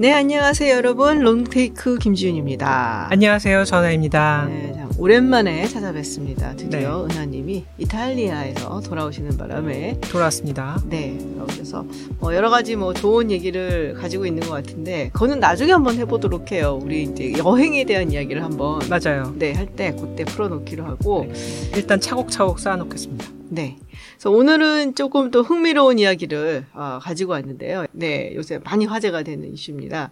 네, 안녕하세요, 여러분. 롱테이크 김지윤입니다. 안녕하세요, 전하입니다. 네, 참 오랜만에 찾아뵙습니다. 드디어 은하님이 이탈리아에서 돌아오시는 바람에 돌아왔습니다. 네, 그래서 뭐 여러 가지 뭐 좋은 얘기를 가지고 있는 것 같은데 그거는 나중에 한번 해보도록 해요. 우리 이제 여행에 대한 이야기를 한번 맞아요. 네, 할 때 그때 풀어놓기로 하고 일단 차곡차곡 쌓아놓겠습니다. 네. 그래서 오늘은 조금 또 흥미로운 이야기를 어, 가지고 왔는데요. 네, 요새 많이 화제가 되는 이슈입니다.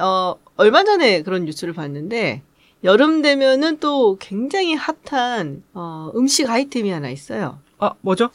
어, 얼마 전에 그런 뉴스를 봤는데 여름 되면은 또 굉장히 핫한 어, 음식 아이템이 하나 있어요. 아, 뭐죠?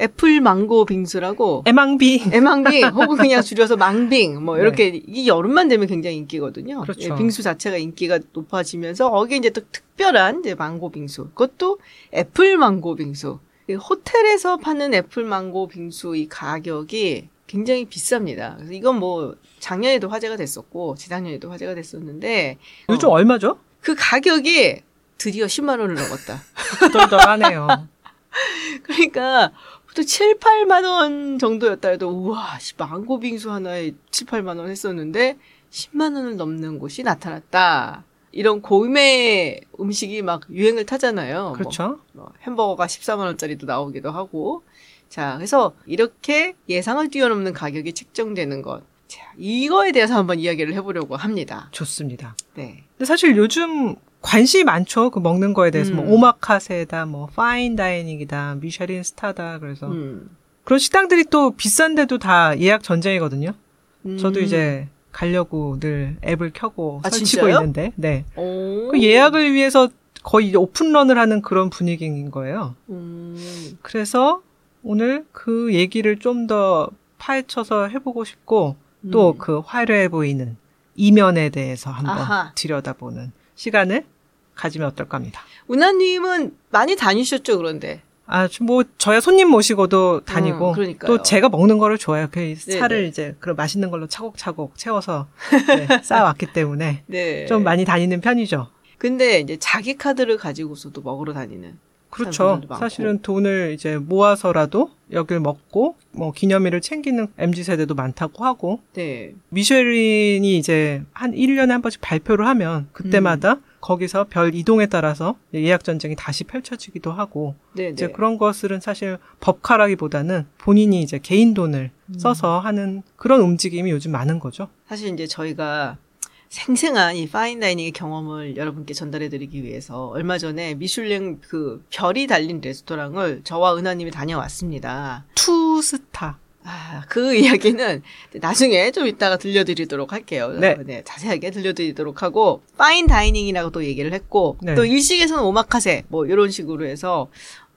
애플 망고 빙수라고 애망빙. 애망빙 혹은 그냥 줄여서 망빙 뭐 이렇게 네. 이 여름만 되면 굉장히 인기거든요. 그렇죠. 예, 빙수 자체가 인기가 높아지면서 거기에 이제 또 특별한 이제 망고 빙수. 그것도 애플 망고 빙수. 호텔에서 파는 애플망고 빙수 이 가격이 굉장히 비쌉니다. 그래서 이건 뭐 작년에도 화제가 됐었고 재작년에도 화제가 됐었는데 요즘 어, 얼마죠? 그 가격이 드디어 10만 원을 넘었다. 덜덜하네요. 그러니까 보통 7, 8만 원 정도였다 해도 우와, 망고 빙수 하나에 7, 8만 원 했었는데 10만 원을 넘는 곳이 나타났다. 이런 고음의 음식이 막 유행을 타잖아요. 뭐 그렇죠. 뭐, 뭐 햄버거가 14만 원짜리도 나오기도 하고. 자, 그래서 이렇게 예상을 뛰어넘는 가격이 책정되는 것. 자, 이거에 대해서 한번 이야기를 해보려고 합니다. 좋습니다. 네. 근데 사실 요즘 관심이 많죠. 그 먹는 거에 대해서 뭐 음. 뭐 오마카세다, 뭐 파인 다이닝이다, 미쉐린 스타다. 그래서 음. 그런 식당들이 또 비싼데도 다 예약 전쟁이거든요. 음. 저도 이제 가려고 늘 앱을 켜고 아, 설치고 진짜요? 있는데, 네. 그 예약을 위해서 거의 오픈런을 하는 그런 분위기인 거예요. 음. 그래서 오늘 그 얘기를 좀 더 파헤쳐서 해보고 싶고, 음. 또그 화려해 보이는 이면에 대해서 한번 아하. 들여다보는 시간을 가지면 어떨까 합니다. 운하님은 많이 다니셨죠, 그런데? 아, 뭐 저야 손님 모시고도 다니고 음, 또 제가 먹는 거를 좋아해요. 그 살을 이제 그런 맛있는 걸로 차곡차곡 채워서 네, 쌓아왔기 때문에 네. 좀 많이 다니는 편이죠. 근데 이제 자기 카드를 가지고서도 먹으러 다니는 그렇죠. 사실은 돈을 이제 모아서라도 여길 먹고 뭐 기념일을 챙기는 MZ 세대도 많다고 하고 네. 미쉐린이 이제 한 1년에 한 번씩 발표를 하면 그때마다 음. 거기서 별 이동에 따라서 예약 전쟁이 다시 펼쳐지기도 하고 네네. 이제 네. 그런 것들은 사실 법카라기보다는 본인이 이제 개인 돈을 음. 써서 하는 그런 움직임이 요즘 많은 거죠. 사실 이제 저희가 생생한 이 파인다이닝의 경험을 여러분께 전달해드리기 위해서 얼마 전에 미슐랭 그 별이 달린 레스토랑을 저와 은하님이 다녀왔습니다. 투스타. 아, 그 이야기는 나중에 좀 이따가 들려드리도록 할게요. 네. 네. 자세하게 들려드리도록 하고, 파인 다이닝이라고 또 얘기를 했고, 네. 또 일식에서는 오마카세, 뭐, 이런 식으로 해서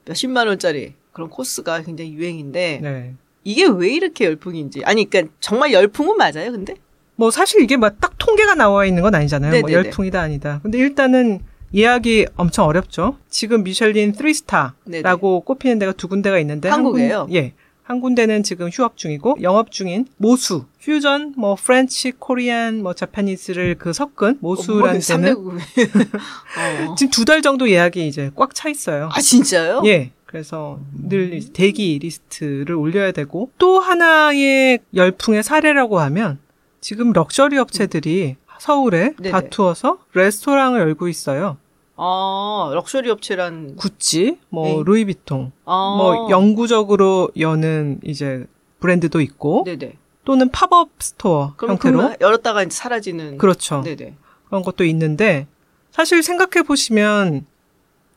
몇십만 원짜리 그런 코스가 굉장히 유행인데, 네. 이게 왜 이렇게 열풍인지. 아니, 그니까 정말 열풍은 맞아요, 근데? 뭐 사실 이게 막 딱 통계가 나와 있는 건 아니잖아요. 네네네. 뭐 열풍이다 아니다. 근데 일단은 예약이 엄청 어렵죠. 지금 미셸린 3스타라고 꼽히는 데가 두 군데가 있는데 한국이에요. 한 군, 예. 한 군데는 지금 휴업 중이고 영업 중인 모수 퓨전 뭐 French Korean 뭐 Japanese를 그 섞은 모수라는 어, 데는 어. 지금 두 달 정도 예약이 이제 꽉 차 있어요. 아 진짜요? 예. 그래서 늘 대기 리스트를 올려야 되고 또 하나의 열풍의 사례라고 하면 지금 럭셔리 업체들이 서울에 네네. 다투어서 레스토랑을 열고 있어요. 아, 럭셔리 업체란 구찌, 뭐 에이. 루이비통, 아. 뭐 영구적으로 여는 이제 브랜드도 있고, 네네. 또는 팝업 스토어 형태로 열었다가 이제 사라지는 그렇죠. 네네. 그런 것도 있는데 사실 생각해 보시면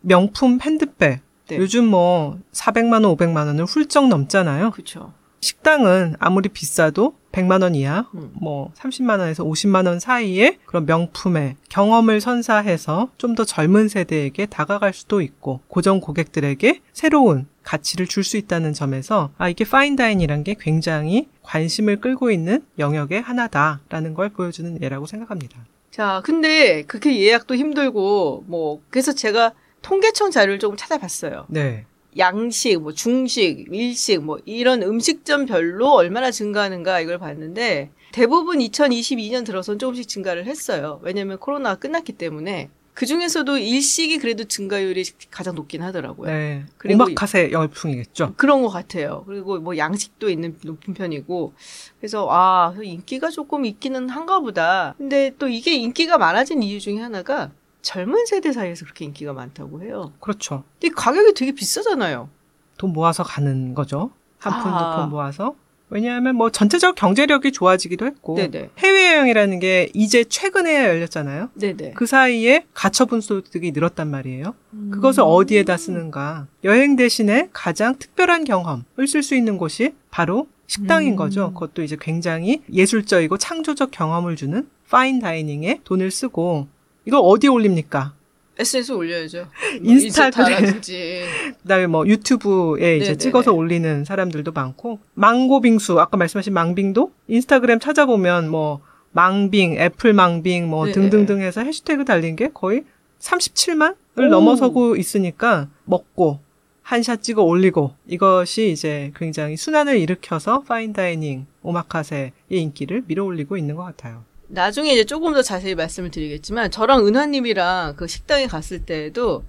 명품 핸드백 네. 요즘 뭐 400만 원, 500만 원을 훌쩍 넘잖아요. 그렇죠. 식당은 아무리 비싸도 100만 원 이하, 음. 뭐 30만 원에서 50만 원 사이에 그런 명품의 경험을 선사해서 좀 더 젊은 세대에게 다가갈 수도 있고 고정 고객들에게 새로운 가치를 줄 수 있다는 점에서 아 이게 fine dining이란 게 굉장히 관심을 끌고 있는 영역의 하나다라는 걸 보여주는 예라고 생각합니다. 자, 근데 그렇게 예약도 힘들고 뭐 그래서 제가 통계청 자료를 조금 찾아봤어요. 네. 양식, 뭐 중식, 일식, 뭐 이런 음식점별로 얼마나 증가하는가 이걸 봤는데 대부분 2022년 들어선 조금씩 증가를 했어요. 왜냐하면 코로나가 끝났기 때문에 그 중에서도 일식이 그래도 증가율이 가장 높긴 하더라고요. 네. 그리고 오마카세 열풍이겠죠. 그런 것 같아요. 그리고 뭐 양식도 있는 높은 편이고 그래서 아 인기가 조금 있기는 한가 보다. 근데 또 이게 인기가 많아진 이유 중에 하나가 젊은 세대 사이에서 그렇게 인기가 많다고 해요. 그렇죠. 근데 가격이 되게 비싸잖아요. 돈 모아서 가는 거죠. 한 푼, 아. 두푼 모아서. 왜냐하면 뭐 전체적 경제력이 좋아지기도 했고 네네. 해외여행이라는 게 이제 최근에 열렸잖아요. 네네. 그 사이에 가처분 소득이 늘었단 말이에요. 음. 그것을 어디에다 쓰는가? 여행 대신에 가장 특별한 경험을 쓸 수 있는 곳이 바로 식당인 음. 거죠. 그것도 이제 굉장히 예술적이고 창조적 경험을 주는 파인 다이닝에 돈을 쓰고 이걸 어디에 올립니까? SNS 올려야죠. 뭐 인스타그램, 그다음에 뭐 유튜브에 이제 네네네. 찍어서 올리는 사람들도 많고 망고 빙수 아까 말씀하신 망빙도 인스타그램 찾아보면 뭐 망빙, 애플 망빙 뭐 네네. 등등등 해서 해시태그 달린 게 거의 37만을 오. 넘어서고 있으니까 먹고 한 샷 찍어 올리고 이것이 이제 굉장히 순환을 일으켜서 fine dining 오마카세의 인기를 밀어올리고 있는 것 같아요. 나중에 이제 조금 더 자세히 말씀을 드리겠지만 저랑 은하님이랑 그 식당에 갔을 때에도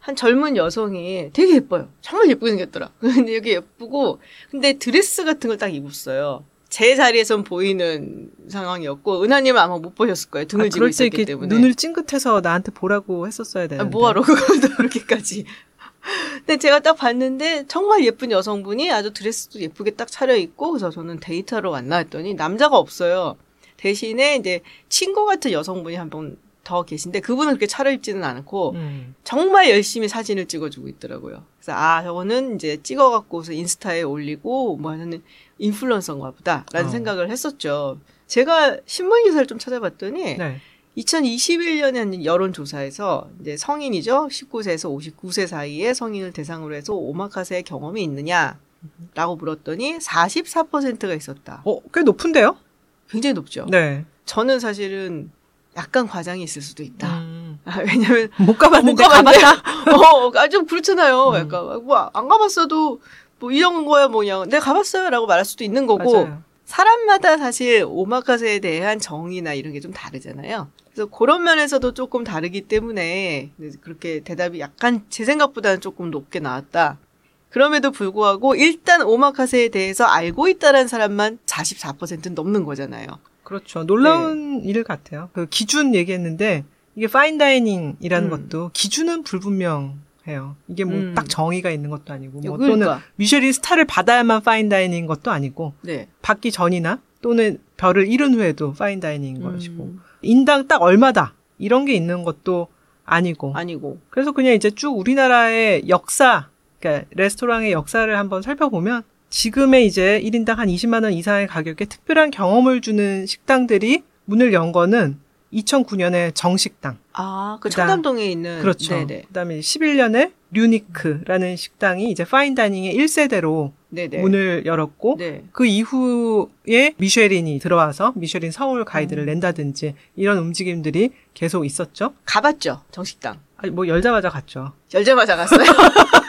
한 젊은 여성이 되게 예뻐요. 정말 예쁘게 생겼더라. 근데 여기 예쁘고 근데 드레스 같은 걸 딱 입었어요. 제 자리에선 보이는 상황이었고 은하님은 아마 못 보셨을 거예요. 등을 아, 지고 있었기 때문에 눈을 찡긋해서 나한테 보라고 했었어야 되는데. 아, 뭐하러 그렇게까지. 근데 제가 딱 봤는데 정말 예쁜 여성분이 아주 드레스도 예쁘게 딱 차려 입고 그래서 저는 데이트하러 왔나 했더니 남자가 없어요. 대신에 이제 친구 같은 여성분이 한 분 더 계신데 그분은 그렇게 차려입지는 않고 음. 정말 열심히 사진을 찍어주고 있더라고요. 그래서 아 저거는 이제 찍어갖고서 인스타에 올리고 뭐 하는 인플루언서인가 보다라는 어. 생각을 했었죠. 제가 신문 기사를 좀 찾아봤더니 네. 2021년에 한 여론조사에서 이제 성인이죠. 19세에서 59세 사이에 성인을 대상으로 해서 오마카세 경험이 있느냐라고 물었더니 44%가 있었다. 어, 꽤 높은데요? 굉장히 높죠. 네. 저는 사실은 약간 과장이 있을 수도 있다. 음. 아, 왜냐면 못 가봤는데 못 가봤다. 어, 아, 좀 그렇잖아요. 음. 약간 뭐안 가봤어도 뭐 이런 거야 뭐냐. 내가 가봤어요라고 말할 수도 있는 거고 맞아요. 사람마다 사실 오마카세에 대한 정의나 이런 게 좀 다르잖아요. 그래서 그런 면에서도 조금 다르기 때문에 그렇게 대답이 약간 제 생각보다는 조금 높게 나왔다. 그럼에도 불구하고 일단 오마카세에 대해서 알고 있다는 사람만 44%는 넘는 거잖아요. 그렇죠. 놀라운 네. 일 같아요. 그 기준 얘기했는데 이게 fine dining이라는 음. 것도 기준은 불분명해요. 이게 뭐 딱 음. 정의가 있는 것도 아니고 뭐 그러니까. 또는 미쉐린 스타를 받아야만 fine dining인 것도 아니고 네. 받기 전이나 또는 별을 잃은 후에도 fine dining인 음. 것이고 인당 딱 얼마다 이런 게 있는 것도 아니고 아니고 그래서 그냥 이제 쭉 우리나라의 역사 그러니까 레스토랑의 역사를 한번 살펴보면 지금의 이제 1인당 한 20만 원 이상의 가격에 특별한 경험을 주는 식당들이 문을 연 거는 2009년에 정식당. 아, 그 청담동에 있는. 그렇죠. 네네. 그다음에 11년에 류니크라는 식당이 이제 파인 다이닝의 1세대로 네네. 문을 열었고 네. 그 이후에 미쉐린이 들어와서 미쉐린 서울 가이드를 음. 낸다든지 이런 움직임들이 계속 있었죠. 가봤죠 정식당. 아니 뭐 열자마자 갔죠. 열자마자 갔어요.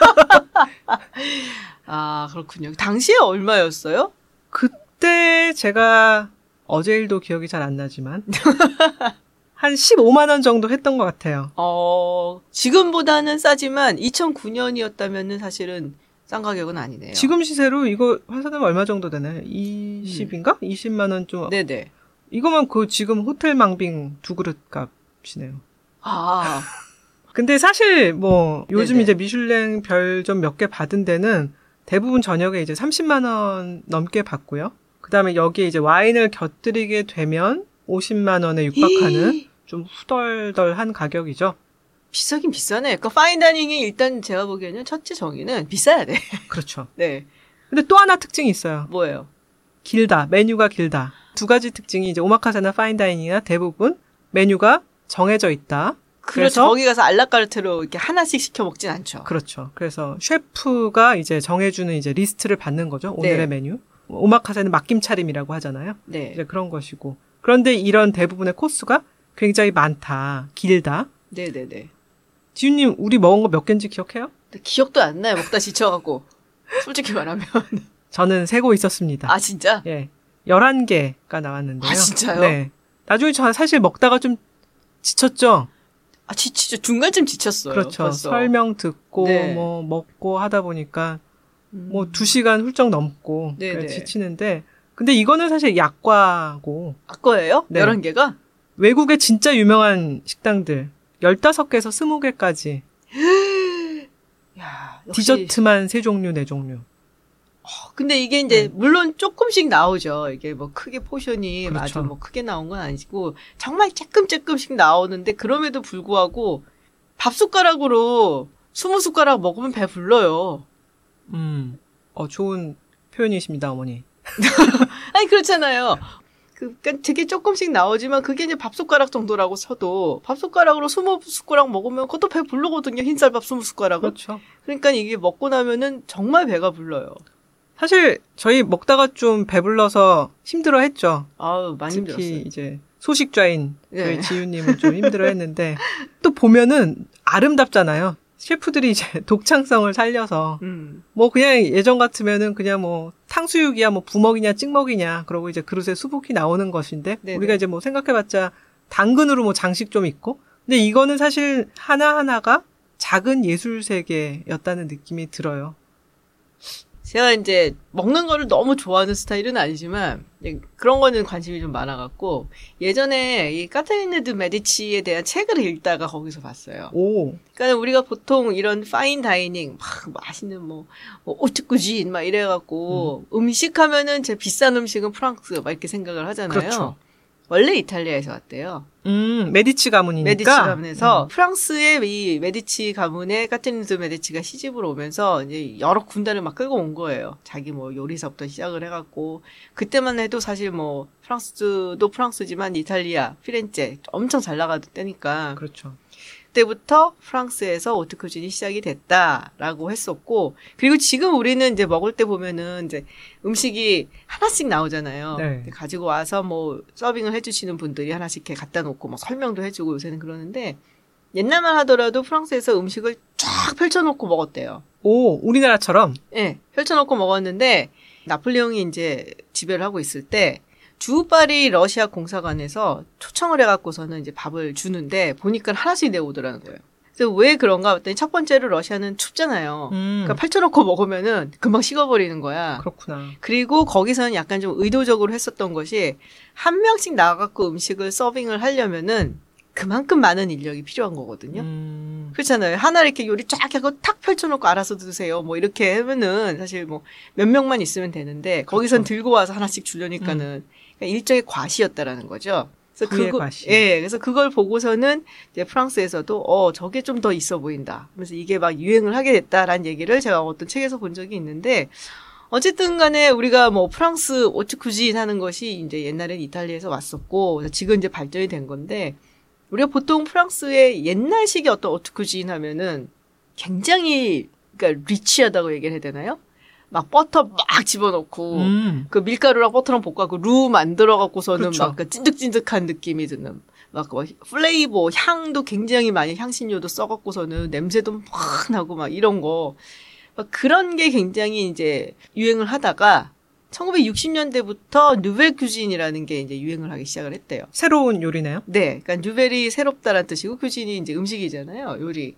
아, 그렇군요. 당시에 얼마였어요? 그때 제가 어제 일도 기억이 잘 안 나지만 한 15만 원 정도 했던 것 같아요. 어, 지금보다는 싸지만 2009년이었다면은 사실은 싼 가격은 아니네요. 지금 시세로 이거 환산하면 얼마 정도 되나요? 20인가? 음. 20만 원 좀. 네네. 이거면 그 지금 호텔 망빙 두 그릇 값이네요. 아. 근데 사실 뭐 요즘 네네. 이제 미슐랭 별좀몇개 받은 데는 대부분 저녁에 이제 30만 원 넘게 받고요. 그다음에 여기에 이제 와인을 곁들이게 되면 50만 원에 육박하는 좀 후덜덜한 가격이죠. 비싸긴 비싸네. 그러니까 파인다이닝이 일단 제가 보기에는 첫째 정의는 비싸야 돼. 그렇죠. 네. 근데 또 하나 특징이 있어요. 뭐예요? 길다. 메뉴가 길다. 두 가지 특징이 이제 오마카세나 파인다이닝이나 대부분 메뉴가 정해져 있다. 그래서 거기 가서 à la carte로 이렇게 하나씩 시켜 먹진 않죠. 그렇죠. 그래서 셰프가 이제 정해주는 이제 리스트를 받는 거죠. 오늘의 네. 메뉴. 오마카세는 맡김 차림이라고 하잖아요. 네. 이제 그런 것이고. 그런데 이런 대부분의 코스가 굉장히 많다, 길다. 네네네. 지윤님, 우리 먹은 거 몇 개인지 기억해요? 기억도 안 나요. 먹다 지쳐갖고. 솔직히 말하면. 저는 세고 있었습니다. 아, 진짜? 예. 11개가 나왔는데요. 아, 진짜요? 네. 나중에 저 사실 먹다가 좀 지쳤죠? 아, 지치죠. 중간쯤 지쳤어요. 그렇죠. 벌써. 설명 듣고 네. 뭐 먹고 하다 보니까 음. 뭐두 시간 훌쩍 넘고 그래 지치는데 근데 이거는 사실 약과고. 약과예요? 네. 11개가? 외국의 진짜 유명한 식당들 15개에서 20개까지. 야, 디저트만 세 종류, 네 종류. 어, 근데 이게 이제 네. 물론 조금씩 나오죠. 이게 뭐 크게 포션이 그렇죠. 아주 뭐 크게 나온 건 아니고 정말 조금 조금씩 나오는데 그럼에도 불구하고 밥 숟가락으로 스무 숟가락 먹으면 배 불러요. 음, 어 좋은 표현이십니다, 어머니. 아니 그렇잖아요. 그, 그러니까 되게 조금씩 나오지만 그게 이제 밥 숟가락 정도라고 쳐도 밥 숟가락으로 스무 숟가락 먹으면 그것도 배 부르거든요. 흰쌀밥 스무 숟가락은. 그렇죠. 그러니까 이게 먹고 나면은 정말 배가 불러요. 사실 저희 먹다가 좀 배불러서 힘들어 했죠. 아우 많이 특히 힘들었어요. 이제 소식좌인 네. 지유님은 좀 힘들어 했는데 또 보면은 아름답잖아요. 셰프들이 이제 독창성을 살려서 음. 뭐 그냥 예전 같으면은 그냥 뭐 탕수육이야 뭐 부먹이냐 찍먹이냐 그러고 이제 그릇에 수북히 나오는 것인데 네네. 우리가 이제 뭐 생각해봤자 당근으로 뭐 장식 좀 있고 근데 이거는 사실 하나 하나가 작은 예술 세계였다는 느낌이 들어요. 제가 이제 먹는 거를 너무 좋아하는 스타일은 아니지만 그런 거는 관심이 좀 많아갖고 예전에 이 카타리네 드 메디치에 대한 책을 읽다가 거기서 봤어요. 오. 그러니까 우리가 보통 이런 fine dining 막 맛있는 뭐, 뭐 haute cuisine 막 이래갖고 음. 식 하면은 제 비싼 음식은 프랑스 막 이렇게 생각을 하잖아요. 그렇죠. 원래 이탈리아에서 왔대요. 음, 메디치 가문이니까. 메디치 가문에서 음. 프랑스의 이 메디치 가문의 카트린 드 메디치가 시집을 오면서 이제 여러 군단을 막 끌고 온 거예요. 자기 뭐 요리사부터 시작을 해갖고 그때만 해도 사실 뭐 프랑스도 프랑스지만 이탈리아, 피렌체 엄청 잘 나가던 때니까. 그렇죠. 그때부터 프랑스에서 haute cuisine이 시작이 됐다라고 했었고 그리고 지금 우리는 이제 먹을 때 보면은 이제 음식이 하나씩 나오잖아요. 네. 가지고 와서 뭐 서빙을 해주시는 분들이 하나씩 이렇게 갖다 놓고 막 설명도 해주고 요새는 그러는데 옛날만 하더라도 프랑스에서 음식을 쫙 펼쳐놓고 먹었대요. 오, 우리나라처럼? 네, 펼쳐놓고 먹었는데 나폴레옹이 이제 지배를 하고 있을 때 주파리 러시아 공사관에서 초청을 해갖고서는 이제 밥을 주는데 보니까 하나씩 내오더라는 거예요. 그래서 왜 그런가 봤더니 첫 번째로 러시아는 춥잖아요. 음. 그러니까 펼쳐놓고 먹으면은 금방 식어버리는 거야. 그렇구나. 그리고 거기서는 약간 좀 의도적으로 했었던 것이 한 명씩 나가갖고 음식을 서빙을 하려면은 그만큼 많은 인력이 필요한 거거든요. 음. 그렇잖아요. 하나 이렇게 요리 쫙 하고 탁 펼쳐놓고 알아서 드세요. 뭐 이렇게 하면은 사실 뭐 몇 명만 있으면 되는데 거기선 그렇죠. 들고 와서 하나씩 주려니까는 음. 그러니까 일종의 과시였다라는 거죠. 그래서 그거, 과시. 예, 그래서 그걸 보고서는 이제 프랑스에서도 어 저게 좀 더 있어 보인다. 그래서 이게 막 유행을 하게 됐다라는 얘기를 제가 어떤 책에서 본 적이 있는데 어쨌든 간에 우리가 뭐 프랑스 오츠 쿠진 하는 것이 이제 옛날엔 이탈리아에서 왔었고 지금 이제 발전이 된 건데 우리가 보통 프랑스의 옛날식의 어떤 오츠쿠진 하면은 굉장히 그러니까 리치하다고 얘기를 해야 되나요? 막 버터 막 집어넣고 음. 그 밀가루랑 버터랑 볶아고 루 만들어 갖고서는 그렇죠. 막 그 찐득찐득한 느낌이 드는 막그 플레이버 향도 굉장히 많이 향신료도 써갖고서는 냄새도 막 나고 막 이런 거 막 그런 게 굉장히 이제 유행을 하다가 1960년대부터 누벨 큐진이라는 게 이제 유행을 하기 시작을 했대요. 새로운 요리네요? 네. 그러니까 누벨이 새롭다라는 뜻이고 큐진이 이제 음식이잖아요. 요리.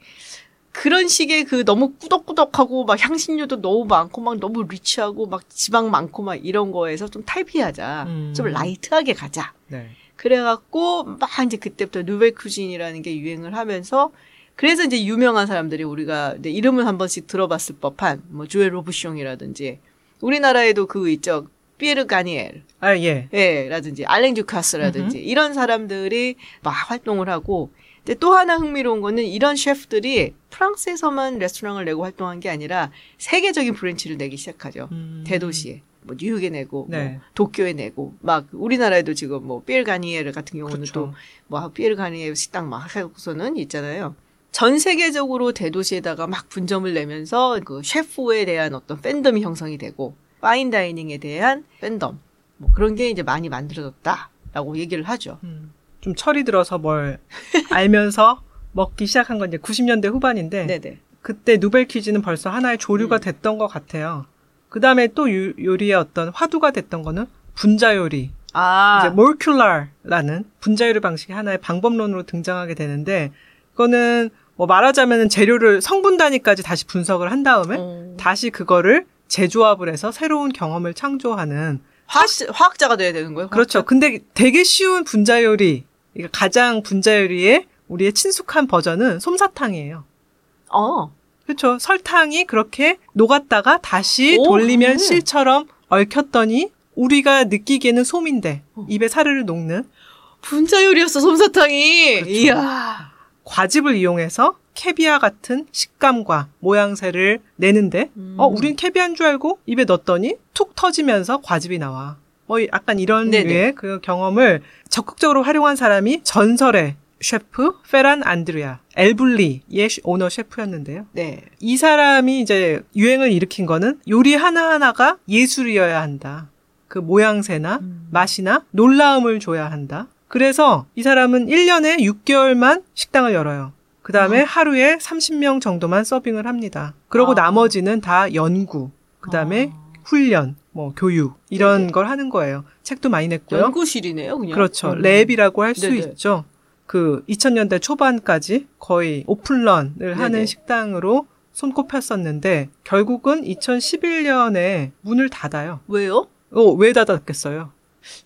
그런 식의 그 너무 꾸덕꾸덕하고 막 향신료도 너무 많고 막 너무 리치하고 막 지방 많고 막 이런 거에서 좀 탈피하자. 음. 좀 라이트하게 가자. 네. 그래갖고 막 이제 그때부터 누벨 쿠진이라는 게 유행을 하면서 그래서 이제 유명한 사람들이 우리가 이제 이름을 한 번씩 들어봤을 법한 뭐 조엘 로부숑이라든지 우리나라에도 그 있죠. 피에르 가니에르. 아, 예. 예, 라든지 알랭 뒤카스라든지 음흠. 이런 사람들이 막 활동을 하고 근데 또 하나 흥미로운 거는 이런 셰프들이 프랑스에서만 레스토랑을 내고 활동한 게 아니라 세계적인 branch를 내기 시작하죠. 음. 대도시에. 뭐 뉴욕에 내고 뭐 네. 뭐 도쿄에 내고 막 우리나라에도 지금 뭐 피에르 가니에르 같은 경우는 그렇죠. 또뭐 피에르 가니에르 식당 막 하고서는 있잖아요. 전 세계적으로 대도시에다가 막 분점을 내면서 그 셰프에 대한 어떤 팬덤이 형성이 되고 파인 다이닝에 대한 팬덤 뭐 그런 게 이제 많이 만들어졌다라고 얘기를 하죠. 음. 좀 철이 들어서 뭘 알면서 먹기 시작한 건 이제 90년대 후반인데 네네. 그때 누벨 퀴즈는 벌써 하나의 조류가 음. 됐던 것 같아요. 그 다음에 또 유, 요리의 어떤 화두가 됐던 거는 분자 요리. 아. 이제 몰큘라라는 분자 요리 방식이 하나의 방법론으로 등장하게 되는데 그거는 뭐 말하자면 재료를 성분 단위까지 다시 분석을 한 다음에 어. 다시 그거를 재조합을 해서 새로운 경험을 창조하는 화학, 화학자가 돼야 되는 거예요? 그렇죠. 화학자? 근데 되게 쉬운 분자 요리, 가장 분자 요리의 우리의 친숙한 버전은 솜사탕이에요. 어. 그렇죠. 설탕이 그렇게 녹았다가 다시 오, 돌리면 그래. 실처럼 얽혔더니 우리가 느끼기에는 솜인데 어. 입에 사르르 녹는 분자 요리였어 솜사탕이. 그렇죠. 이야. 과즙을 이용해서 캐비아 같은 식감과 모양새를 내는데 음. 어 우린 캐비아인 줄 알고 입에 넣었더니 툭 터지면서 과즙이 나와. 뭐 약간 이런 네네. 류의 그 경험을 적극적으로 활용한 사람이 전설의 셰프 페란 안드루야 엘블리의 오너 셰프였는데요. 네. 이 사람이 이제 유행을 일으킨 거는 요리 하나하나가 예술이어야 한다. 그 모양새나 음. 맛이나 놀라움을 줘야 한다. 그래서 이 사람은 1년에 6개월만 식당을 열어요. 그 다음에 아. 하루에 30명 정도만 서빙을 합니다. 그러고 아. 나머지는 다 연구, 그 다음에 아. 훈련, 뭐 교육 이런 네네. 걸 하는 거예요. 책도 많이 냈고요. 연구실이네요, 그냥. 그렇죠. 음. lab이라고 할 수 있죠. 그 2000년대 초반까지 거의 open run을 네네. 하는 식당으로 손꼽혔었는데 결국은 2011년에 문을 닫아요. 왜요? 어, 왜 닫았겠어요?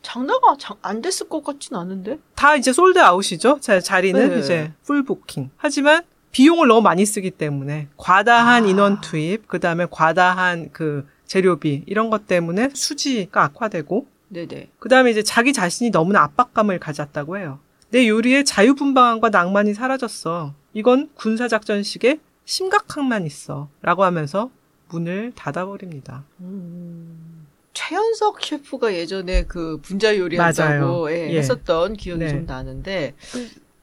장사가 안 됐을 것 같진 않은데? 다 이제 sold out이죠. 자, 자리는 네. 이제 full booking. 하지만 비용을 너무 많이 쓰기 때문에 과다한 아. 인원 투입, 그 다음에 과다한 그 재료비 이런 것 때문에 수지가 악화되고, 네네. 그 다음에 이제 자기 자신이 너무나 압박감을 가졌다고 해요. 내 요리에 자유분방함과 낭만이 사라졌어. 이건 군사작전식의 심각함만 있어. 라고 하면서 문을 닫아버립니다. 음. 최연석 셰프가 예전에 그 분자 요리한다고 예, 예. 했었던 기억이 네. 좀 나는데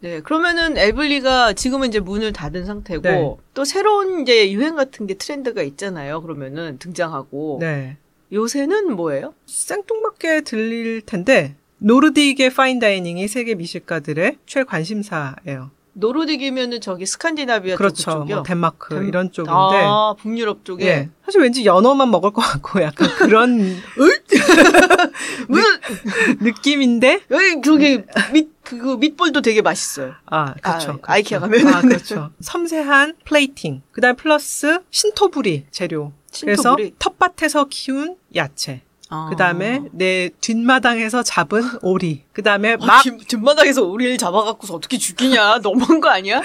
네 그러면은 에블리가 지금은 이제 문을 닫은 상태고 네. 또 새로운 이제 유행 같은 게 트렌드가 있잖아요. 그러면은 등장하고 네. 요새는 뭐예요? 생뚱맞게 들릴 텐데 노르딕의 파인다이닝이 세계 미식가들의 최관심사예요. 노르딕이면은 저기 스칸디나비아 그렇죠. 쪽이요. 뭐 덴마크 음? 이런 쪽인데. 아, 북유럽 쪽에. 예. 사실 왠지 연어만 먹을 것 같고 약간 그런 느낌인데. 여기 저기 밑 그거 미트볼도 되게 맛있어요. 아, 그렇죠. 아, 이케아 가면. 아, 그렇죠. 섬세한 플레이팅. 그다음 플러스 신토불이 재료. 신토불이. 그래서 텃밭에서 키운 야채. 아. 그 다음에 내 뒷마당에서 잡은 오리. 그 다음에 아, 막. 뒷, 뒷마당에서 오리를 잡아갖고서 어떻게 죽이냐. 너무한 거 아니야?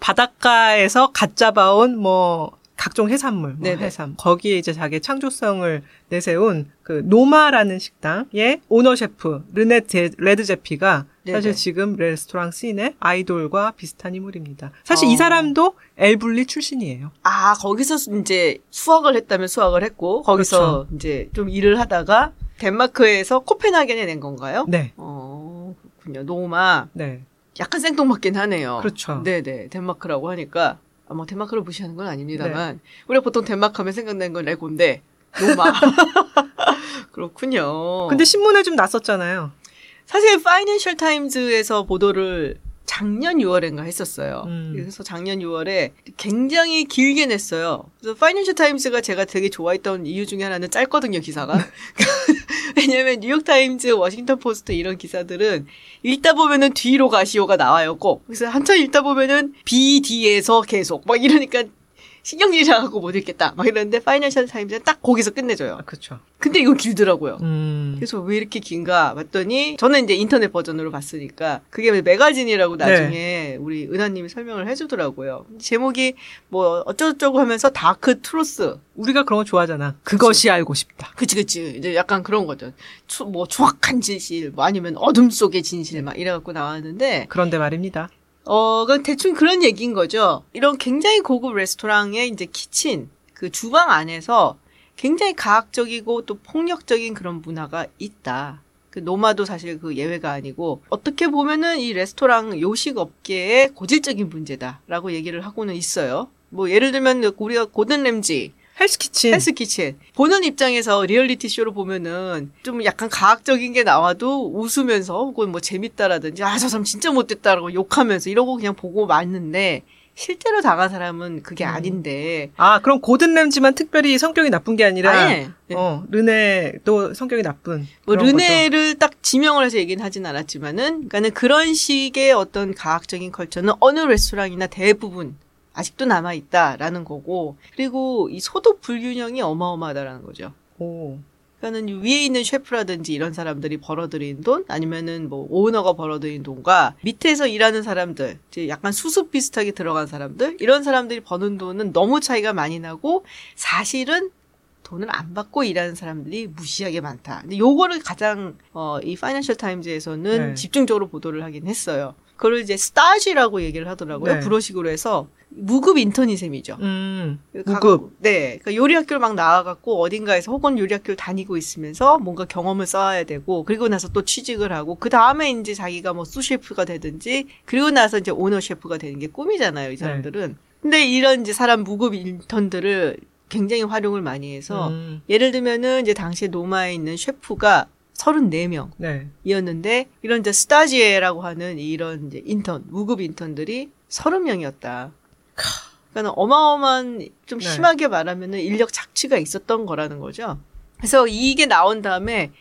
바닷가에서 갓 잡아온 뭐, 각종 해산물, 뭐 해삼. 거기에 이제 자기 창조성을 내세운 그 노마라는 식당의 오너 셰프 르네 레드제피가. 사실 지금 레스토랑 씬의 아이돌과 비슷한 인물입니다. 사실 어. 이 사람도 엘블리 출신이에요. 아 거기서 이제 수학을 했다면 수학을 했고 거기서 그렇죠. 이제 좀 일을 하다가 덴마크에서 코펜하겐에 낸 건가요? 네. 어 그렇군요. 노마. 네. 약간 생뚱맞긴 하네요. 그렇죠. 네네 덴마크라고 하니까 아, 뭐 덴마크를 무시하는 건 아닙니다만 네. 우리가 보통 덴마크 하면 생각나는 건 레고인데 노마. 그렇군요. 근데 신문에 좀 났었잖아요. 사실 파이낸셜 타임즈에서 보도를 작년 6월인가 했었어요. 음. 그래서 작년 6월에 굉장히 길게 냈어요. 그래서 파이낸셜 타임즈가 제가 되게 좋아했던 이유 중에 하나는 짧거든요, 기사가. 왜냐면 뉴욕 타임즈, 워싱턴 포스트 이런 기사들은 읽다 보면은 뒤로 가시오가 나와요, 꼭. 그래서 한참 읽다 보면은 BD에서 계속 막 이러니까 신경질이 나갖고 못 읽겠다. 막 이러는데 파이낸셜 타임즈는 딱 거기서 끝내줘요. 아, 그렇죠. 근데 이건 길더라고요. 음. 그래서 왜 이렇게 긴가 봤더니 저는 이제 인터넷 버전으로 봤으니까 그게 magazine이라고 나중에 네. 우리 은하님이 설명을 해주더라고요. 제목이 뭐 어쩌고저쩌고 하면서 dark truths. 우리가 그런 거 좋아하잖아. 그것이 그치. 알고 싶다. 그치 그치. 이제 약간 그런 거죠. 추, 뭐 추악한 진실, 뭐 아니면 어둠 속의 진실 막 이래갖고 나왔는데. 그런데 말입니다. 어, 그 대충 그런 얘기인 거죠. 이런 굉장히 고급 레스토랑의 이제 kitchen, 그 주방 안에서 굉장히 가학적이고 또 폭력적인 그런 문화가 있다. 그 노마도 사실 그 예외가 아니고 어떻게 보면은 이 레스토랑 요식 업계의 고질적인 문제다라고 얘기를 하고는 있어요. 뭐 예를 들면 우리가 고든 램지 헬스키친. 헬스키친. 보는 입장에서 reality show를 보면은 좀 약간 가학적인 게 나와도 웃으면서 혹은 뭐 재밌다라든지 아 저 사람 진짜 못됐다라고 욕하면서 이러고 그냥 보고 마는데 실제로 당한 사람은 그게 음. 아닌데. 아, 그럼 고든 램지만 특별히 성격이 나쁜 게 아니라, 아, 네. 어, 르네도 성격이 나쁜. 뭐, 르네를 거죠. 딱 지명을 해서 얘기는 하진 않았지만은, 그러니까는 그런 식의 어떤 과학적인 컬처는 어느 레스토랑이나 대부분 아직도 남아 있다라는 거고, 그리고 이 소득 불균형이 어마어마하다라는 거죠. 오. 그러니까는 위에 있는 셰프라든지 이런 사람들이 벌어들인 돈 아니면은 뭐 오너가 벌어들인 돈과 밑에서 일하는 사람들 이제 약간 수습 비슷하게 들어간 사람들 이런 사람들이 버는 돈은 너무 차이가 많이 나고 사실은 돈을 안 받고 일하는 사람들이 무시하게 많다. 근데 요거를 가장 어, 이 파이낸셜 타임즈에서는 네. 집중적으로 보도를 하긴 했어요. 그걸 이제 스타지라고 얘기를 하더라고요. 네. 불어식으로 해서 무급 인턴이 셈이죠. 음, 무급. 네. 그러니까 요리 학교를 막 나와갖고 어딘가에서 혹은 요리 학교를 다니고 있으면서 뭔가 경험을 쌓아야 되고 그리고 나서 또 취직을 하고 그 다음에 이제 자기가 뭐 수셰프가 되든지 그리고 나서 이제 오너 셰프가 되는 게 꿈이잖아요. 이 사람들은. 네. 근데 이런 이제 사람 무급 인턴들을 굉장히 활용을 많이 해서 음. 예를 들면은 이제 당시에 노마에 있는 셰프가 34명이었는데 네. 이런 이제 스타지에라고 하는 이런 이제 인턴 무급 인턴들이 30명이었다. 그러니까 어마어마한 좀 네. 심하게 말하면은 인력 착취가 있었던 거라는 거죠. 그래서 이게 나온 다음에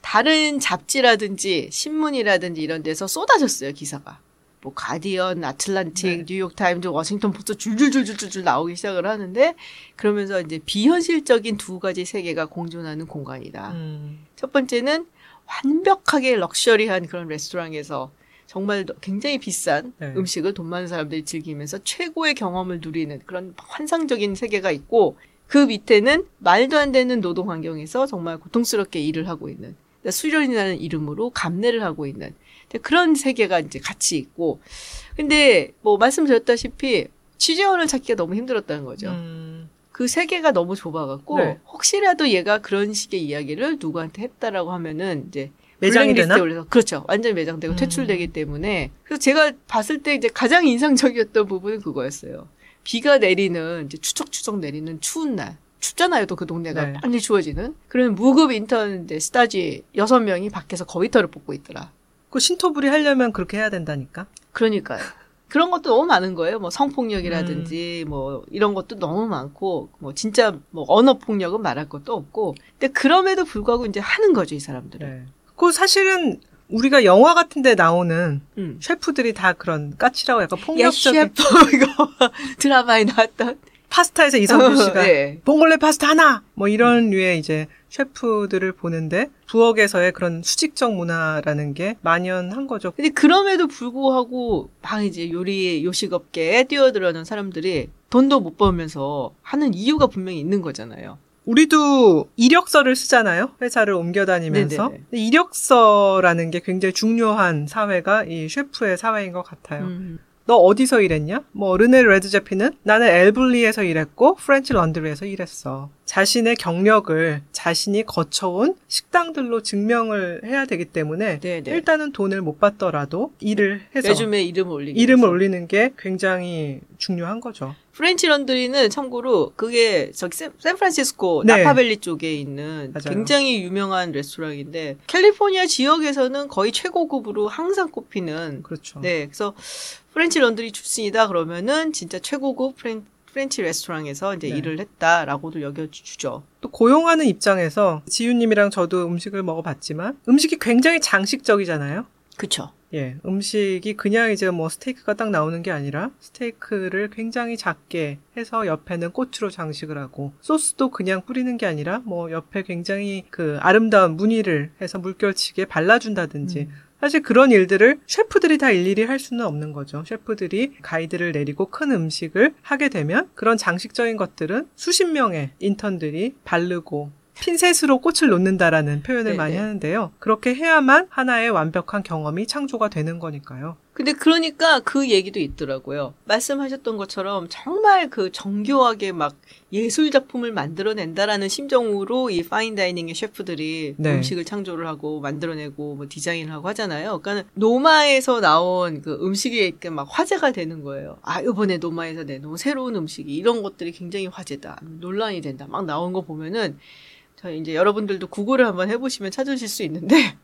다른 잡지라든지 신문이라든지 이런 데서 쏟아졌어요 기사가. 뭐 가디언, 아틀란틱, 네. 뉴욕 타임즈, 워싱턴 포스트 줄줄줄줄줄 나오기 시작을 하는데 그러면서 이제 비현실적인 두 가지 세계가 공존하는 공간이다. 음. 첫 번째는 완벽하게 luxury한 그런 레스토랑에서 정말 굉장히 비싼 네. 음식을 돈 많은 사람들이 즐기면서 최고의 경험을 누리는 그런 환상적인 세계가 있고 그 밑에는 말도 안 되는 노동 환경에서 정말 고통스럽게 일을 하고 있는 그러니까 수련이라는 이름으로 감내를 하고 있는 그런 세계가 이제 같이 있고 근데 뭐 말씀드렸다시피 취재원을 찾기가 너무 힘들었다는 거죠. 음. 그 세계가 너무 좁아갖고 네. 혹시라도 얘가 그런 식의 이야기를 누구한테 했다라고 하면은 이제 매장이 되나? 올려서 그렇죠. 완전 매장되고 음. 퇴출되기 때문에 그래서 제가 봤을 때 이제 가장 인상적이었던 부분은 그거였어요. 비가 내리는 이제 추적추적 내리는 추운 날 춥잖아요. 또 그 동네가 네. 빨리 추워지는. 그러면 무급 인턴 이제 스타지 여섯 명이 밖에서 거위털을 뽑고 있더라. 그 신토불이 하려면 그렇게 해야 된다니까. 그러니까요. 그런 것도 너무 많은 거예요. 뭐 성폭력이라든지 음. 뭐 이런 것도 너무 많고 뭐 진짜 뭐 언어 폭력은 말할 것도 없고. 근데 그럼에도 불구하고 이제 하는 거죠, 이 사람들은. 네. 그 사실은 우리가 영화 같은 데 나오는 음. 셰프들이 다 그런 까칠하고 약간 폭력적인 예, 셰프 이거 드라마에 나왔던 파스타에서 이성균 씨가 네. 봉골레 파스타 하나 뭐 이런 음. 류의 이제 셰프들을 보는데 부엌에서의 그런 수직적 문화라는 게 만연한 거죠. 근데 그럼에도 불구하고 막 이제 요리 요식업계에 뛰어들어는 사람들이 돈도 못 벌면서 하는 이유가 분명히 있는 거잖아요. 우리도 이력서를 쓰잖아요. 회사를 옮겨 다니면서. 이력서라는 게 굉장히 중요한 사회가 이 셰프의 사회인 것 같아요. 음. 너 어디서 일했냐? 뭐 르네 레드제피는 나는 엘 불리에서 일했고 프렌치 런드리에서 일했어. 자신의 경력을 자신이 거쳐온 식당들로 증명을 해야 되기 때문에 네네. 일단은 돈을 못 받더라도 일을 해서 résumé에 이름을 올리는 이름을 올리는 게 굉장히 중요한 거죠. 프렌치 런드리는 참고로 그게 저기 샌, 샌프란시스코 네. 나파밸리 쪽에 있는 맞아요. 굉장히 유명한 레스토랑인데 캘리포니아 지역에서는 거의 최고급으로 항상 꼽히는 그렇죠. 네, 그래서 프렌치 런드리 출신이다 그러면은 진짜 최고급 프렌, 프렌치 레스토랑에서 이제 네. 일을 했다라고도 여겨주죠. 또 고용하는 입장에서 지유님이랑 저도 음식을 먹어봤지만 음식이 굉장히 장식적이잖아요. 그쵸. 예, 음식이 그냥 이제 뭐 스테이크가 딱 나오는 게 아니라 스테이크를 굉장히 작게 해서 옆에는 꽃으로 장식을 하고 소스도 그냥 뿌리는 게 아니라 뭐 옆에 굉장히 그 아름다운 무늬를 해서 물결치게 발라준다든지 음. 사실 그런 일들을 셰프들이 다 일일이 할 수는 없는 거죠. 셰프들이 가이드를 내리고 큰 음식을 하게 되면 그런 장식적인 것들은 수십 명의 인턴들이 바르고 핀셋으로 꽃을 놓는다라는 표현을 네네. 많이 하는데요. 그렇게 해야만 하나의 완벽한 경험이 창조가 되는 거니까요. 근데 그러니까 그 얘기도 있더라고요. 말씀하셨던 것처럼 정말 그 정교하게 막 예술 작품을 만들어낸다라는 심정으로 이 파인 다이닝의 셰프들이 네. 음식을 창조를 하고 만들어내고 뭐 디자인을 하고 하잖아요. 그러니까 노마에서 나온 그 음식이 이렇게 막 화제가 되는 거예요. 아, 이번에 노마에서 내놓은 새로운 음식이 이런 것들이 굉장히 화제다. 논란이 된다. 막 나온 거 보면은 저 이제 여러분들도 구글을 한번 해보시면 찾으실 수 있는데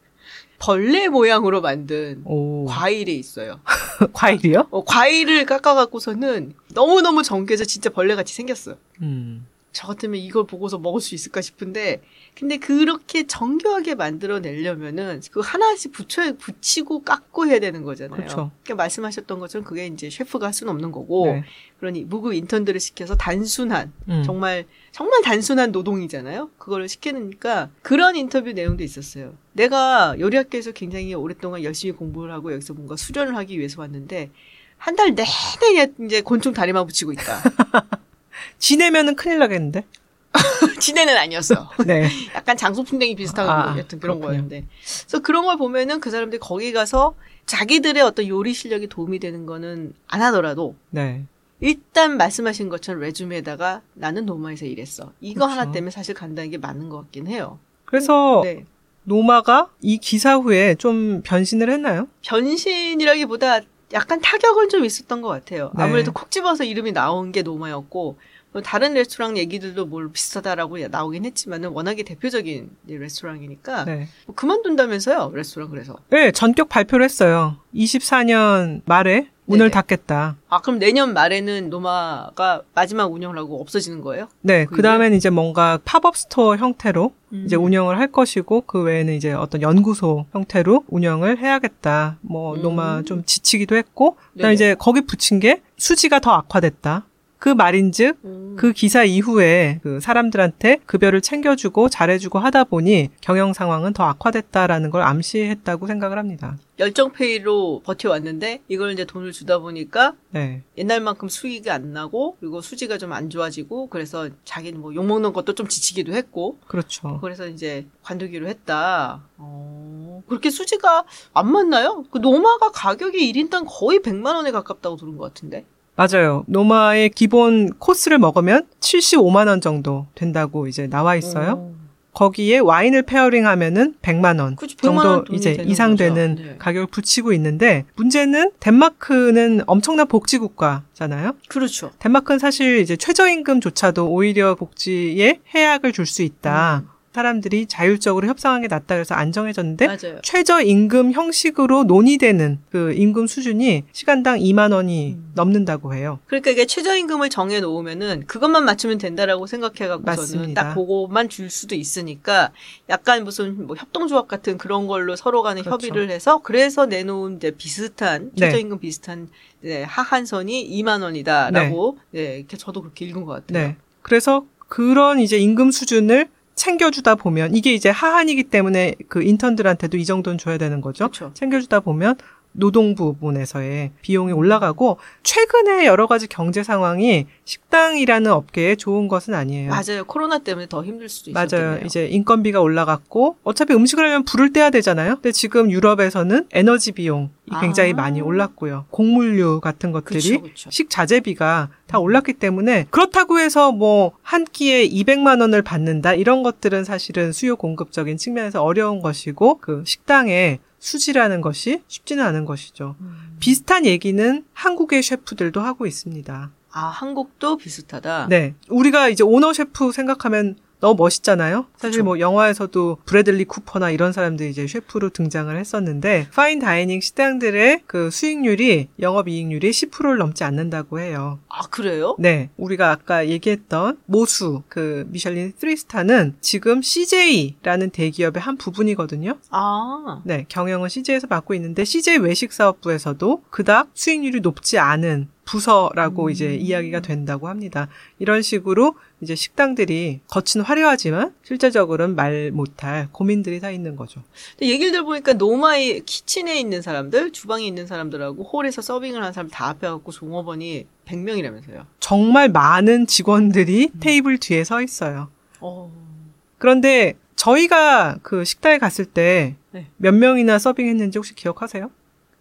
벌레 모양으로 만든 오. 과일이 있어요. 과일이요? 어, 과일을 깎아갖고서는 너무너무 정교해서 진짜 벌레같이 생겼어요. 음. 저 같으면 이걸 보고서 먹을 수 있을까 싶은데 근데 그렇게 정교하게 만들어내려면은 그 하나씩 붙여 붙이고 깎고 해야 되는 거잖아요. 그렇죠. 그러니까 말씀하셨던 것처럼 그게 이제 셰프가 할 수는 없는 거고 네. 그러니 무급 인턴들을 시켜서 단순한 음. 정말 정말 단순한 노동이잖아요. 그걸 시키니까 그런 인터뷰 내용도 있었어요. 내가 요리학교에서 굉장히 오랫동안 열심히 공부를 하고 여기서 뭔가 수련을 하기 위해서 왔는데 한 달 내내 이제 곤충 다리만 붙이고 있다. 지내면은 큰일 나겠는데? 지내는 아니었어. 네. 약간 장소풍뎅이 비슷한 아, 여튼 그런 그렇군요. 거였는데. 그래서 그런 걸 보면은 그 사람들이 거기 가서 자기들의 어떤 요리 실력이 도움이 되는 거는 안 하더라도 네. 일단 말씀하신 것처럼 레주메에다가 나는 노마에서 일했어. 이거 그렇죠. 하나 때문에 사실 간다는 게 맞는 것 같긴 해요. 그래서 네. 노마가 이 기사 후에 좀 변신을 했나요? 변신이라기보다 약간 타격은 좀 있었던 것 같아요. 네. 아무래도 콕 집어서 이름이 나온 게 노마였고 뭐 다른 레스토랑 얘기들도 뭘 비슷하다라고 나오긴 했지만은 워낙에 대표적인 레스토랑이니까 네. 뭐 그만둔다면서요 레스토랑 그래서 네 전격 발표를 했어요 24년 말에 문을 네네. 닫겠다. 아 그럼 내년 말에는 노마가 마지막 운영을 하고 없어지는 거예요? 네, 그 다음에는 이제 뭔가 pop-up store 형태로 음. 이제 운영을 할 것이고 그 외에는 이제 어떤 연구소 형태로 운영을 해야겠다. 뭐 음. 노마 좀 지치기도 했고, 그다음 이제 거기 붙인 게 수지가 더 악화됐다. 그 말인즉 음. 그 기사 이후에 그 사람들한테 급여를 챙겨주고 잘해주고 하다 보니 경영 상황은 더 악화됐다라는 걸 암시했다고 생각을 합니다. 열정페이로 버텨왔는데 이걸 이제 돈을 주다 보니까 네. 옛날만큼 수익이 안 나고 그리고 수지가 좀 안 좋아지고 그래서 자기는 뭐 욕먹는 것도 좀 지치기도 했고 그렇죠. 그래서 이제 관두기로 했다. 어, 그렇게 수지가 안 맞나요? 그 노마가 가격이 1인당 거의 100만 원에 가깝다고 들은 것 같은데. 맞아요. 노마의 기본 코스를 먹으면 75만 원 정도 된다고 이제 나와 있어요. 오. 거기에 와인을 pairing 하면은 100만 원 그치, 정도 이제 이상 되는 네. 가격을 붙이고 있는데 문제는 덴마크는 엄청난 복지 국가잖아요. 그렇죠. 덴마크는 사실 이제 최저임금조차도 오히려 복지에 해악을 줄 수 있다. 음. 사람들이 자율적으로 협상한 게 낫다 그래서 안 정해졌는데 맞아요. 최저 임금 형식으로 논의되는 그 임금 수준이 시간당 2만 원이 음. 넘는다고 해요. 그러니까 이게 최저 임금을 정해 놓으면은 그것만 맞추면 된다라고 생각해 갖고서는 딱 그거만 줄 수도 있으니까 약간 무슨 뭐 협동조합 같은 그런 걸로 서로 간에 그렇죠. 협의를 해서 그래서 내놓은 이제 비슷한 네. 최저 임금 비슷한 네, 하한선이 2만 원이다라고 네. 네, 이렇게 저도 그렇게 읽은 것 같아요. 네. 그래서 그런 이제 임금 수준을 챙겨주다 보면 이게 이제 하한이기 때문에 그 인턴들한테도 이 정도는 줘야 되는 거죠. 그쵸. 챙겨주다 보면 노동 부분에서의 비용이 올라가고 최근에 여러 가지 경제 상황이 식당이라는 업계에 좋은 것은 아니에요. 맞아요. 코로나 때문에 더 힘들 수도 있어요. 맞아요. 이제 인건비가 올라갔고 어차피 음식을 하려면 불을 때야 되잖아요. 근데 지금 유럽에서는 에너지 비용이 굉장히 아. 많이 올랐고요. 곡물류 같은 것들이 그쵸, 그쵸. 식자재비가 다 올랐기 때문에 그렇다고 해서 뭐 한 끼에 200만 원을 받는다 이런 것들은 사실은 수요 공급적인 측면에서 어려운 것이고 그 식당에 수지라는 것이 쉽지는 않은 것이죠. 음. 비슷한 얘기는 한국의 셰프들도 하고 있습니다. 아, 한국도 비슷하다? 네. 우리가 이제 오너 셰프 생각하면 너무 멋있잖아요. 사실 그쵸. 뭐 영화에서도 브래들리 쿠퍼나 이런 사람들이 이제 셰프로 등장을 했었는데 fine dining 식당들의 그 수익률이 영업 이익률이 10%를 넘지 않는다고 해요. 아 그래요? 네, 우리가 아까 얘기했던 모수 그 미슐린 3스타는 지금 CJ라는 대기업의 한 부분이거든요. 아, 네, 경영은 CJ에서 맡고 있는데 CJ 외식 사업부에서도 그닥 수익률이 높지 않은 부서라고 음. 이제 이야기가 된다고 합니다. 이런 식으로 이제 식당들이 겉은 화려하지만 실제적으로는 말 못할 고민들이 다 있는 거죠. 근데 얘기를 들어보니까 노마의 kitchen에 있는 사람들, 주방에 있는 사람들하고 홀에서 서빙을 하는 사람 다 합해갖고 종업원이 100명이라면서요. 정말 많은 직원들이 음. 테이블 뒤에 서 있어요. 어... 그런데 저희가 그 식당에 갔을 때 몇 네. 명이나 서빙했는지 혹시 기억하세요?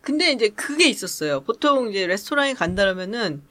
근데 이제 그게 있었어요. 보통 이제 레스토랑에 간다라면은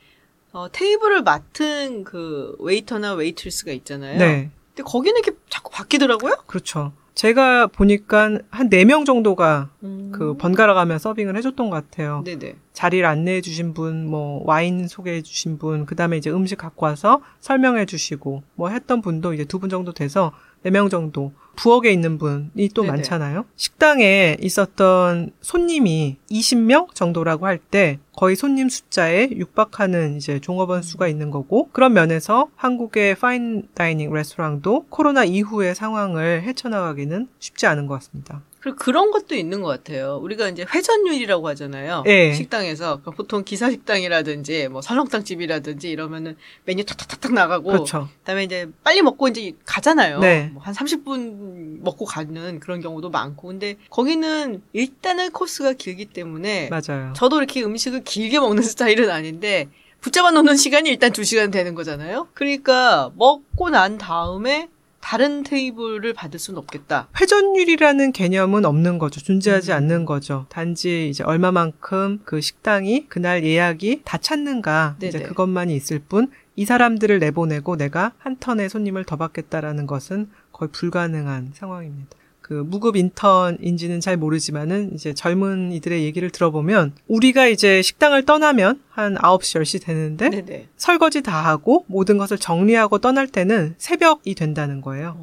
어, 테이블을 맡은 그 웨이터나 웨이트리스가 있잖아요. 네. 근데 거기는 이렇게 자꾸 바뀌더라고요. 그렇죠. 제가 보니까 한 네 명 정도가 음. 그 번갈아 가며 서빙을 해줬던 것 같아요. 네네. 자리를 안내해 주신 분, 뭐 와인 소개해 주신 분, 그 다음에 이제 음식 갖고 와서 설명해 주시고 뭐 했던 분도 이제 두 분 정도 돼서 4명 정도 부엌에 있는 분이 또 네네. 많잖아요. 식당에 있었던 손님이 20명 정도라고 할 때 거의 손님 숫자에 육박하는 이제 종업원 수가 있는 거고 그런 면에서 한국의 파인 다이닝 레스토랑도 코로나 이후의 상황을 헤쳐나가기는 쉽지 않은 것 같습니다. 그리고 그런 것도 있는 것 같아요. 우리가 이제 회전율이라고 하잖아요. 네. 식당에서 그러니까 보통 기사 식당이라든지 뭐 설렁탕 집이라든지 이러면은 메뉴 탁탁탁탁 나가고 그렇죠. 그다음에 이제 빨리 먹고 이제 가잖아요. 네. 뭐 한 30분 먹고 가는 그런 경우도 많고 근데 거기는 일단은 코스가 길기 때문에 맞아요. 저도 이렇게 음식을 길게 먹는 스타일은 아닌데 붙잡아 놓는 시간이 일단 2시간 되는 거잖아요. 그러니까 먹고 난 다음에 다른 테이블을 받을 수는 없겠다. 회전율이라는 개념은 없는 거죠. 존재하지 음. 않는 거죠. 단지 이제 얼마만큼 그 식당이 그날 예약이 다 찼는가 네네. 이제 그것만이 있을 뿐 이 사람들을 내보내고 내가 한 턴의 손님을 더 받겠다라는 것은 거의 불가능한 상황입니다. 그 무급 인턴인지는 잘 모르지만은 이제 젊은 이들의 얘기를 들어보면 우리가 이제 식당을 떠나면 한 9시 10시 되는데 네네. 설거지 다 하고 모든 것을 정리하고 떠날 때는 새벽이 된다는 거예요.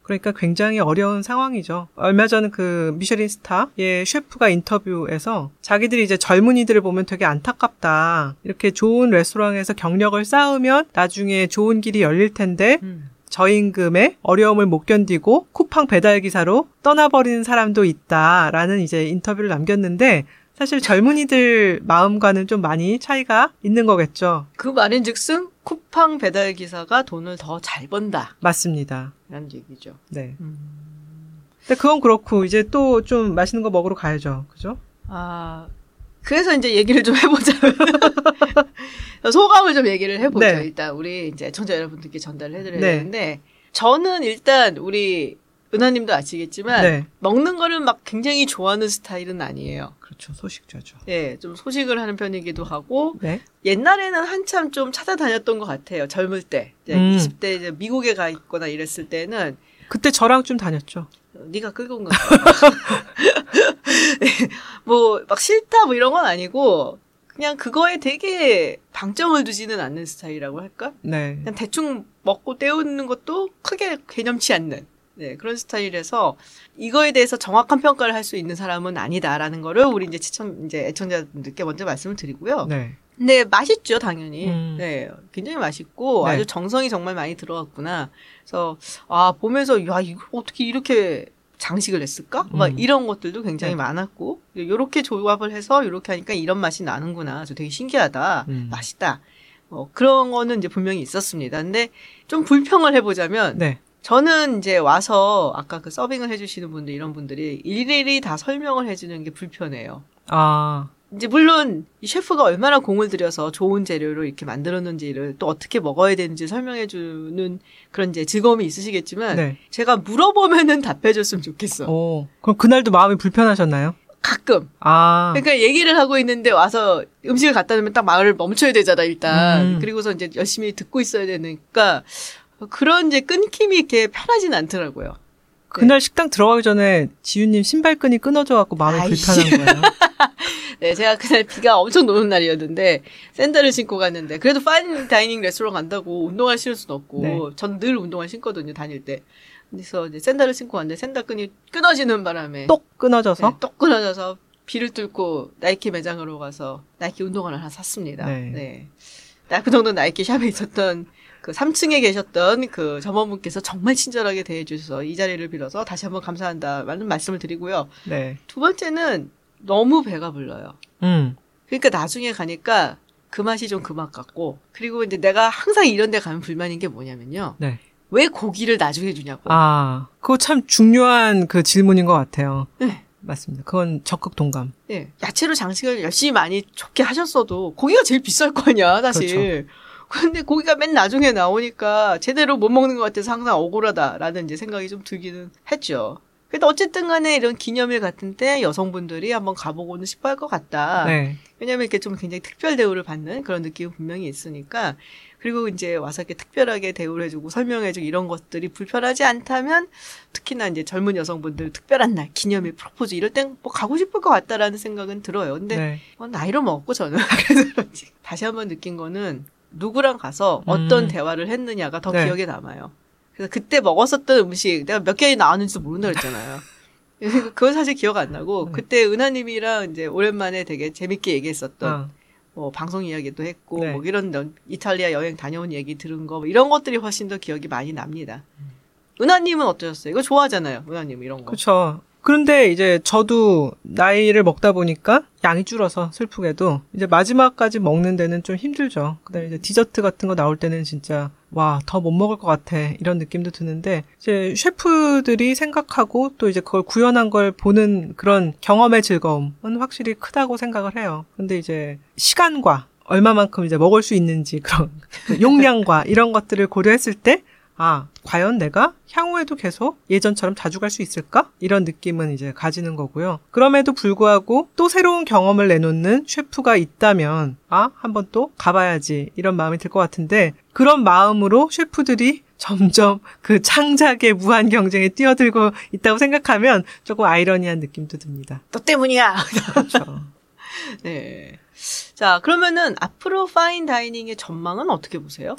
그러니까 굉장히 어려운 상황이죠. 얼마 전 그 미쉐린 스타의 셰프가 인터뷰에서 자기들이 이제 젊은이들을 보면 되게 안타깝다. 이렇게 좋은 레스토랑에서 경력을 쌓으면 나중에 좋은 길이 열릴 텐데 음. 저임금에 어려움을 못 견디고 쿠팡 배달 기사로 떠나버리는 사람도 있다라는 이제 인터뷰를 남겼는데 사실 젊은이들 마음과는 좀 많이 차이가 있는 거겠죠. 그 말인즉슨 쿠팡 배달 기사가 돈을 더 잘 번다. 맞습니다. 라는 얘기죠. 네. 음... 근데 그건 그렇고 이제 또 좀 맛있는 거 먹으러 가야죠. 그죠? 아 그래서 이제 얘기를 좀 해보자. 소감을 좀 얘기를 해보죠. 네. 일단 우리 이제 청자 여러분들께 전달을 해드려야 네. 되는데 저는 일단 우리 은하님도 아시겠지만 네. 먹는 거를 막 굉장히 좋아하는 스타일은 아니에요. 그렇죠. 소식자죠. 네, 좀 소식을 하는 편이기도 하고 네. 옛날에는 한참 좀 찾아다녔던 것 같아요. 젊을 때, 이제 음. 20대 이제 미국에 가 있거나 이랬을 때는 그때 저랑 좀 다녔죠. 네가 끌고 온 거야. 뭐 막 싫다 뭐 이런 건 아니고 그냥 그거에 되게 방점을 두지는 않는 스타일이라고 할까? 네. 그냥 대충 먹고 때우는 것도 크게 개념치 않는 네, 그런 스타일에서 이거에 대해서 정확한 평가를 할 수 있는 사람은 아니다라는 거를 우리 이제 시청 이제 애청자분들께 먼저 말씀을 드리고요. 네. 근데 맛있죠, 당연히. 음. 네, 굉장히 맛있고 네. 아주 정성이 정말 많이 들어갔구나. 그래서 아 보면서 야 이거 어떻게 이렇게 장식을 했을까? 음. 막 이런 것들도 굉장히 네. 많았고 요렇게 조합을 해서 요렇게 하니까 이런 맛이 나는구나. 그래서 되게 신기하다. 음. 맛있다. 뭐 그런 거는 이제 분명히 있었습니다. 근데 좀 불평을 해보자면 네. 저는 이제 와서 아까 그 서빙을 해주시는 분들 이런 분들이 일일이 다 설명을 해주는 게 불편해요. 아. 이제 물론 이 셰프가 얼마나 공을 들여서 좋은 재료로 이렇게 만들었는지를 또 어떻게 먹어야 되는지 설명해 주는 그런 이제 즐거움이 있으시겠지만 네. 제가 물어보면은 답해 줬으면 좋겠어. 오, 그럼 그날도 마음이 불편하셨나요? 가끔. 아. 그러니까 얘기를 하고 있는데 와서 음식을 갖다 놓으면 딱 말을 멈춰야 되잖아, 일단. 음. 그리고서 이제 열심히 듣고 있어야 되니까 그런 이제 끊김이 이렇게 편하진 않더라고요. 그날 네. 식당 들어가기 전에 지윤님 신발끈이 끊어져 갖고 마음이 아이씨. 불편한 거예요. 네, 제가 그날 비가 엄청 노는 날이었는데 샌들을 신고 갔는데 그래도 fine dining 레스토랑 간다고 운동화 신을 수는 없고 네. 전 늘 운동화 신거든요 다닐 때. 그래서 이제 샌들을 신고 왔는데 샌들 끈이 끊어지는 바람에 똑 끊어져서 네, 똑 끊어져서 비를 뚫고 나이키 매장으로 가서 나이키 운동화를 하나 샀습니다. 네. 네. 그 정도 나이키 shop에 있었던 그 3층에 계셨던 그 점원분께서 정말 친절하게 대해주셔서 이 자리를 빌어서 다시 한번 감사한다라는 말씀을 드리고요. 네. 두 번째는 너무 배가 불러요. 음. 그러니까 나중에 가니까 그 맛이 좀 그 맛 같고 그리고 이제 내가 항상 이런 데 가면 불만인 게 뭐냐면요. 네. 왜 고기를 나중에 주냐고. 아, 그거 참 중요한 그 질문인 것 같아요. 네. 맞습니다. 그건 적극 동감. 네. 야채로 장식을 열심히 많이 좋게 하셨어도 고기가 제일 비쌀 거 아니야, 사실. 그렇죠. 근데 고기가 맨 나중에 나오니까 제대로 못 먹는 것 같아서 항상 억울하다라는 이제 생각이 좀 들기는 했죠. 그래도 어쨌든 간에 이런 기념일 같은 때 여성분들이 한번 가보고는 싶어 할 것 같다. 네. 왜냐면 이렇게 좀 굉장히 특별 대우를 받는 그런 느낌이 분명히 있으니까. 그리고 이제 와서 이렇게 특별하게 대우를 해주고 설명해주고 이런 것들이 불편하지 않다면 특히나 이제 젊은 여성분들 특별한 날, 기념일, 프로포즈 이럴 땐 뭐 가고 싶을 것 같다라는 생각은 들어요. 근데 네. 뭐 나이를 먹고 저는 그래서 그런지 다시 한번 느낀 거는 누구랑 가서 어떤 음. 대화를 했느냐가 더 네. 기억에 남아요. 그래서 그때 먹었었던 음식 내가 몇 개나 나왔는지도 모른다 그랬잖아요. 그건 사실 기억 안 나고 네. 그때 은하님이랑 이제 오랜만에 되게 재밌게 얘기했었던 어. 뭐 방송 이야기도 했고 네. 뭐 이런 이탈리아 여행 다녀온 얘기 들은 거 뭐 이런 것들이 훨씬 더 기억이 많이 납니다. 음. 은하님은 어떠셨어요? 이거 좋아하잖아요, 은하님 이런 거. 그렇죠. 그런데 이제 저도 나이를 먹다 보니까 양이 줄어서 슬프게도 이제 마지막까지 먹는 데는 좀 힘들죠. 그다음에 이제 디저트 같은 거 나올 때는 진짜 와, 더 못 먹을 것 같아. 이런 느낌도 드는데 이제 셰프들이 생각하고 또 이제 그걸 구현한 걸 보는 그런 경험의 즐거움은 확실히 크다고 생각을 해요. 근데 이제 시간과 얼마만큼 이제 먹을 수 있는지 그런 용량과 이런 것들을 고려했을 때 아, 과연 내가 향후에도 계속 예전처럼 자주 갈 수 있을까? 이런 느낌은 이제 가지는 거고요. 그럼에도 불구하고 또 새로운 경험을 내놓는 셰프가 있다면, 아, 한번 또 가봐야지. 이런 마음이 들 것 같은데, 그런 마음으로 셰프들이 점점 그 창작의 무한 경쟁에 뛰어들고 있다고 생각하면 조금 아이러니한 느낌도 듭니다. 너 때문이야! 그렇죠. 네. 자, 그러면은 앞으로 fine dining의 전망은 어떻게 보세요?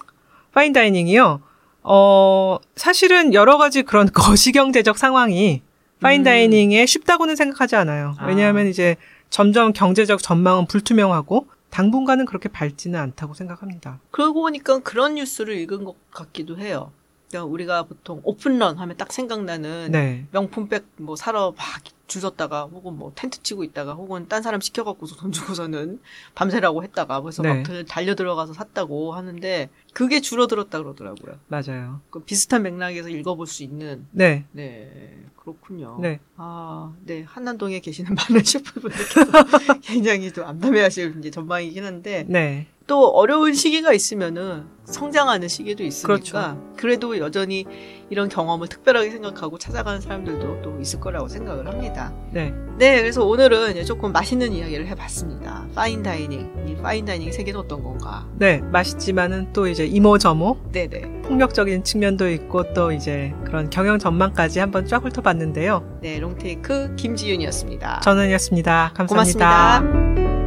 fine dining이요? 어, 사실은 여러 가지 그런 거시경제적 상황이 fine dining에 음. 쉽다고는 생각하지 않아요. 아. 왜냐하면 이제 점점 경제적 전망은 불투명하고 당분간은 그렇게 밝지는 않다고 생각합니다. 그러고 보니까 그런 뉴스를 읽은 것 같기도 해요. 그러니까 우리가 보통 오픈런 하면 딱 생각나는 네. 명품백 뭐 사러 막 줄섰다가 혹은 뭐 텐트 치고 있다가 혹은 딴 사람 시켜갖고서 돈 주고서는 밤새라고 했다가 그래서 네. 막 달려 들어가서 샀다고 하는데 그게 줄어들었다 그러더라고요. 맞아요. 그 비슷한 맥락에서 읽어볼 수 있는. 네. 네. 그렇군요. 네. 아, 네. 한남동에 계시는 많은 셰프분들께서 굉장히 좀 암담해하실 이제 전망이긴 한데. 네. 또 어려운 시기가 있으면은 성장하는 시기도 있으니까 그렇죠. 그래도 여전히 이런 경험을 특별하게 생각하고 찾아가는 사람들도 또 있을 거라고 생각을 합니다. 네. 네, 그래서 오늘은 조금 맛있는 이야기를 해봤습니다. fine dining, 이 fine dining 세계는 어떤 건가? 네, 맛있지만은 또 이제 이모저모, 네네, 폭력적인 측면도 있고 또 이제 그런 경영 전망까지 한번 쫙 훑어봤는데요. 네, 롱테이크 김지윤이었습니다. 전은이었습니다. 감사합니다. 고맙습니다.